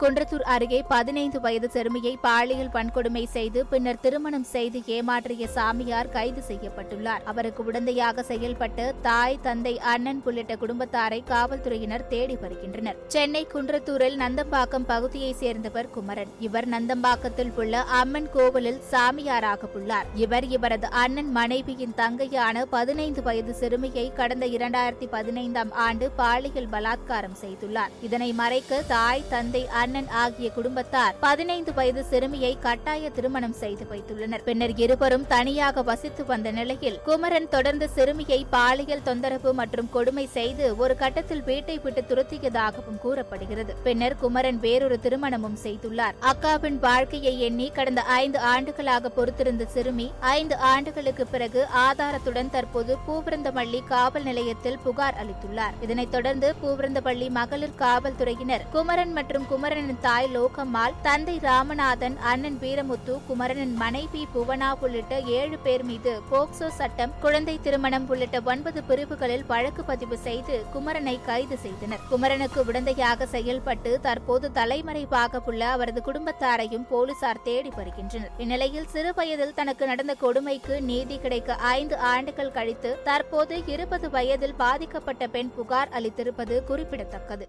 குன்றத்தூர் அருகே பதினைந்து வயது சிறுமியை பாலியல் வன்கொடுமை செய்து பின்னர் திருமணம் செய்து ஏமாற்றிய சாமியார் கைது செய்யப்பட்டுள்ளார். அவருக்கு உடந்தையாக செயல்பட்டு தாய் தந்தை அண்ணன் உள்ளிட்ட குடும்பத்தாரை காவல்துறையினர் தேடி வருகின்றனர். சென்னை குன்றத்தூரில் நந்தம்பாக்கம் பகுதியைச் சேர்ந்தவர் குமரன். இவர் நந்தம்பாக்கத்தில் உள்ள அம்மன் கோவிலில் சாமியாராக உள்ளார். இவர் இவரது அண்ணன் மனைவியின் தங்கையான பதினைந்து வயது சிறுமியை கடந்த இரண்டாயிரத்தி பதினைந்தாம் ஆண்டு பாலியல் பலாத்காரம் செய்துள்ளார். இதனை மறைக்க தாய் தந்தை அண்ணன் கண்ணன் ஆகிய குடும்பத்தார் பதினைந்து வயது சிறுமியை கட்டாய திருமணம் செய்து வைத்துள்ளனர். பின்னர் இருவரும் தனியாக வசித்து வந்த நிலையில் குமரன் தொடர்ந்து சிறுமியை பாலியல் தொந்தரவு மற்றும் கொடுமை செய்து ஒரு கட்டத்தில் வீட்டை விட்டு துரத்தியதாகவும் கூறப்படுகிறது. பின்னர் குமரன் வேறொரு திருமணமும் செய்துள்ளார். அக்காவின் வாழ்க்கையை எண்ணி கடந்த ஐந்து ஆண்டுகளாக பொறுத்திருந்த சிறுமி ஐந்து ஆண்டுகளுக்கு பிறகு ஆதாரத்துடன் தற்போது பூவிருந்தமல்லி காவல் நிலையத்தில் புகார் அளித்துள்ளார். இதனைத் தொடர்ந்து பூவிருந்தபள்ளி மகளிர் காவல்துறையினர் குமரன் மற்றும் குமரன் குமரனின் தாய் லோகம்மாள் தந்தை ராமநாதன் அண்ணன் வீரமுத்து குமரனின் மனைவி புவனா உள்ளிட்ட ஏழு பேர் மீது போக்சோ சட்டம் குழந்தை திருமணம் உள்ளிட்ட ஒன்பது பிரிவுகளில் வழக்கு பதிவு செய்து குமரனை கைது செய்தனர். குமரனுக்கு உடந்தையாக செயல்பட்டு தற்போது தலைமறைவாக உள்ள அவரது குடும்பத்தாரையும் போலீசார் தேடி வருகின்றனர். இந்நிலையில் சிறு வயதில் தனக்கு நடந்த கொடுமைக்கு நீதி கிடைக்க ஐந்து ஆண்டுகள் கழித்து தற்போது இருபது வயதில் பாதிக்கப்பட்ட பெண் புகார் அளித்திருப்பது குறிப்பிடத்தக்கது.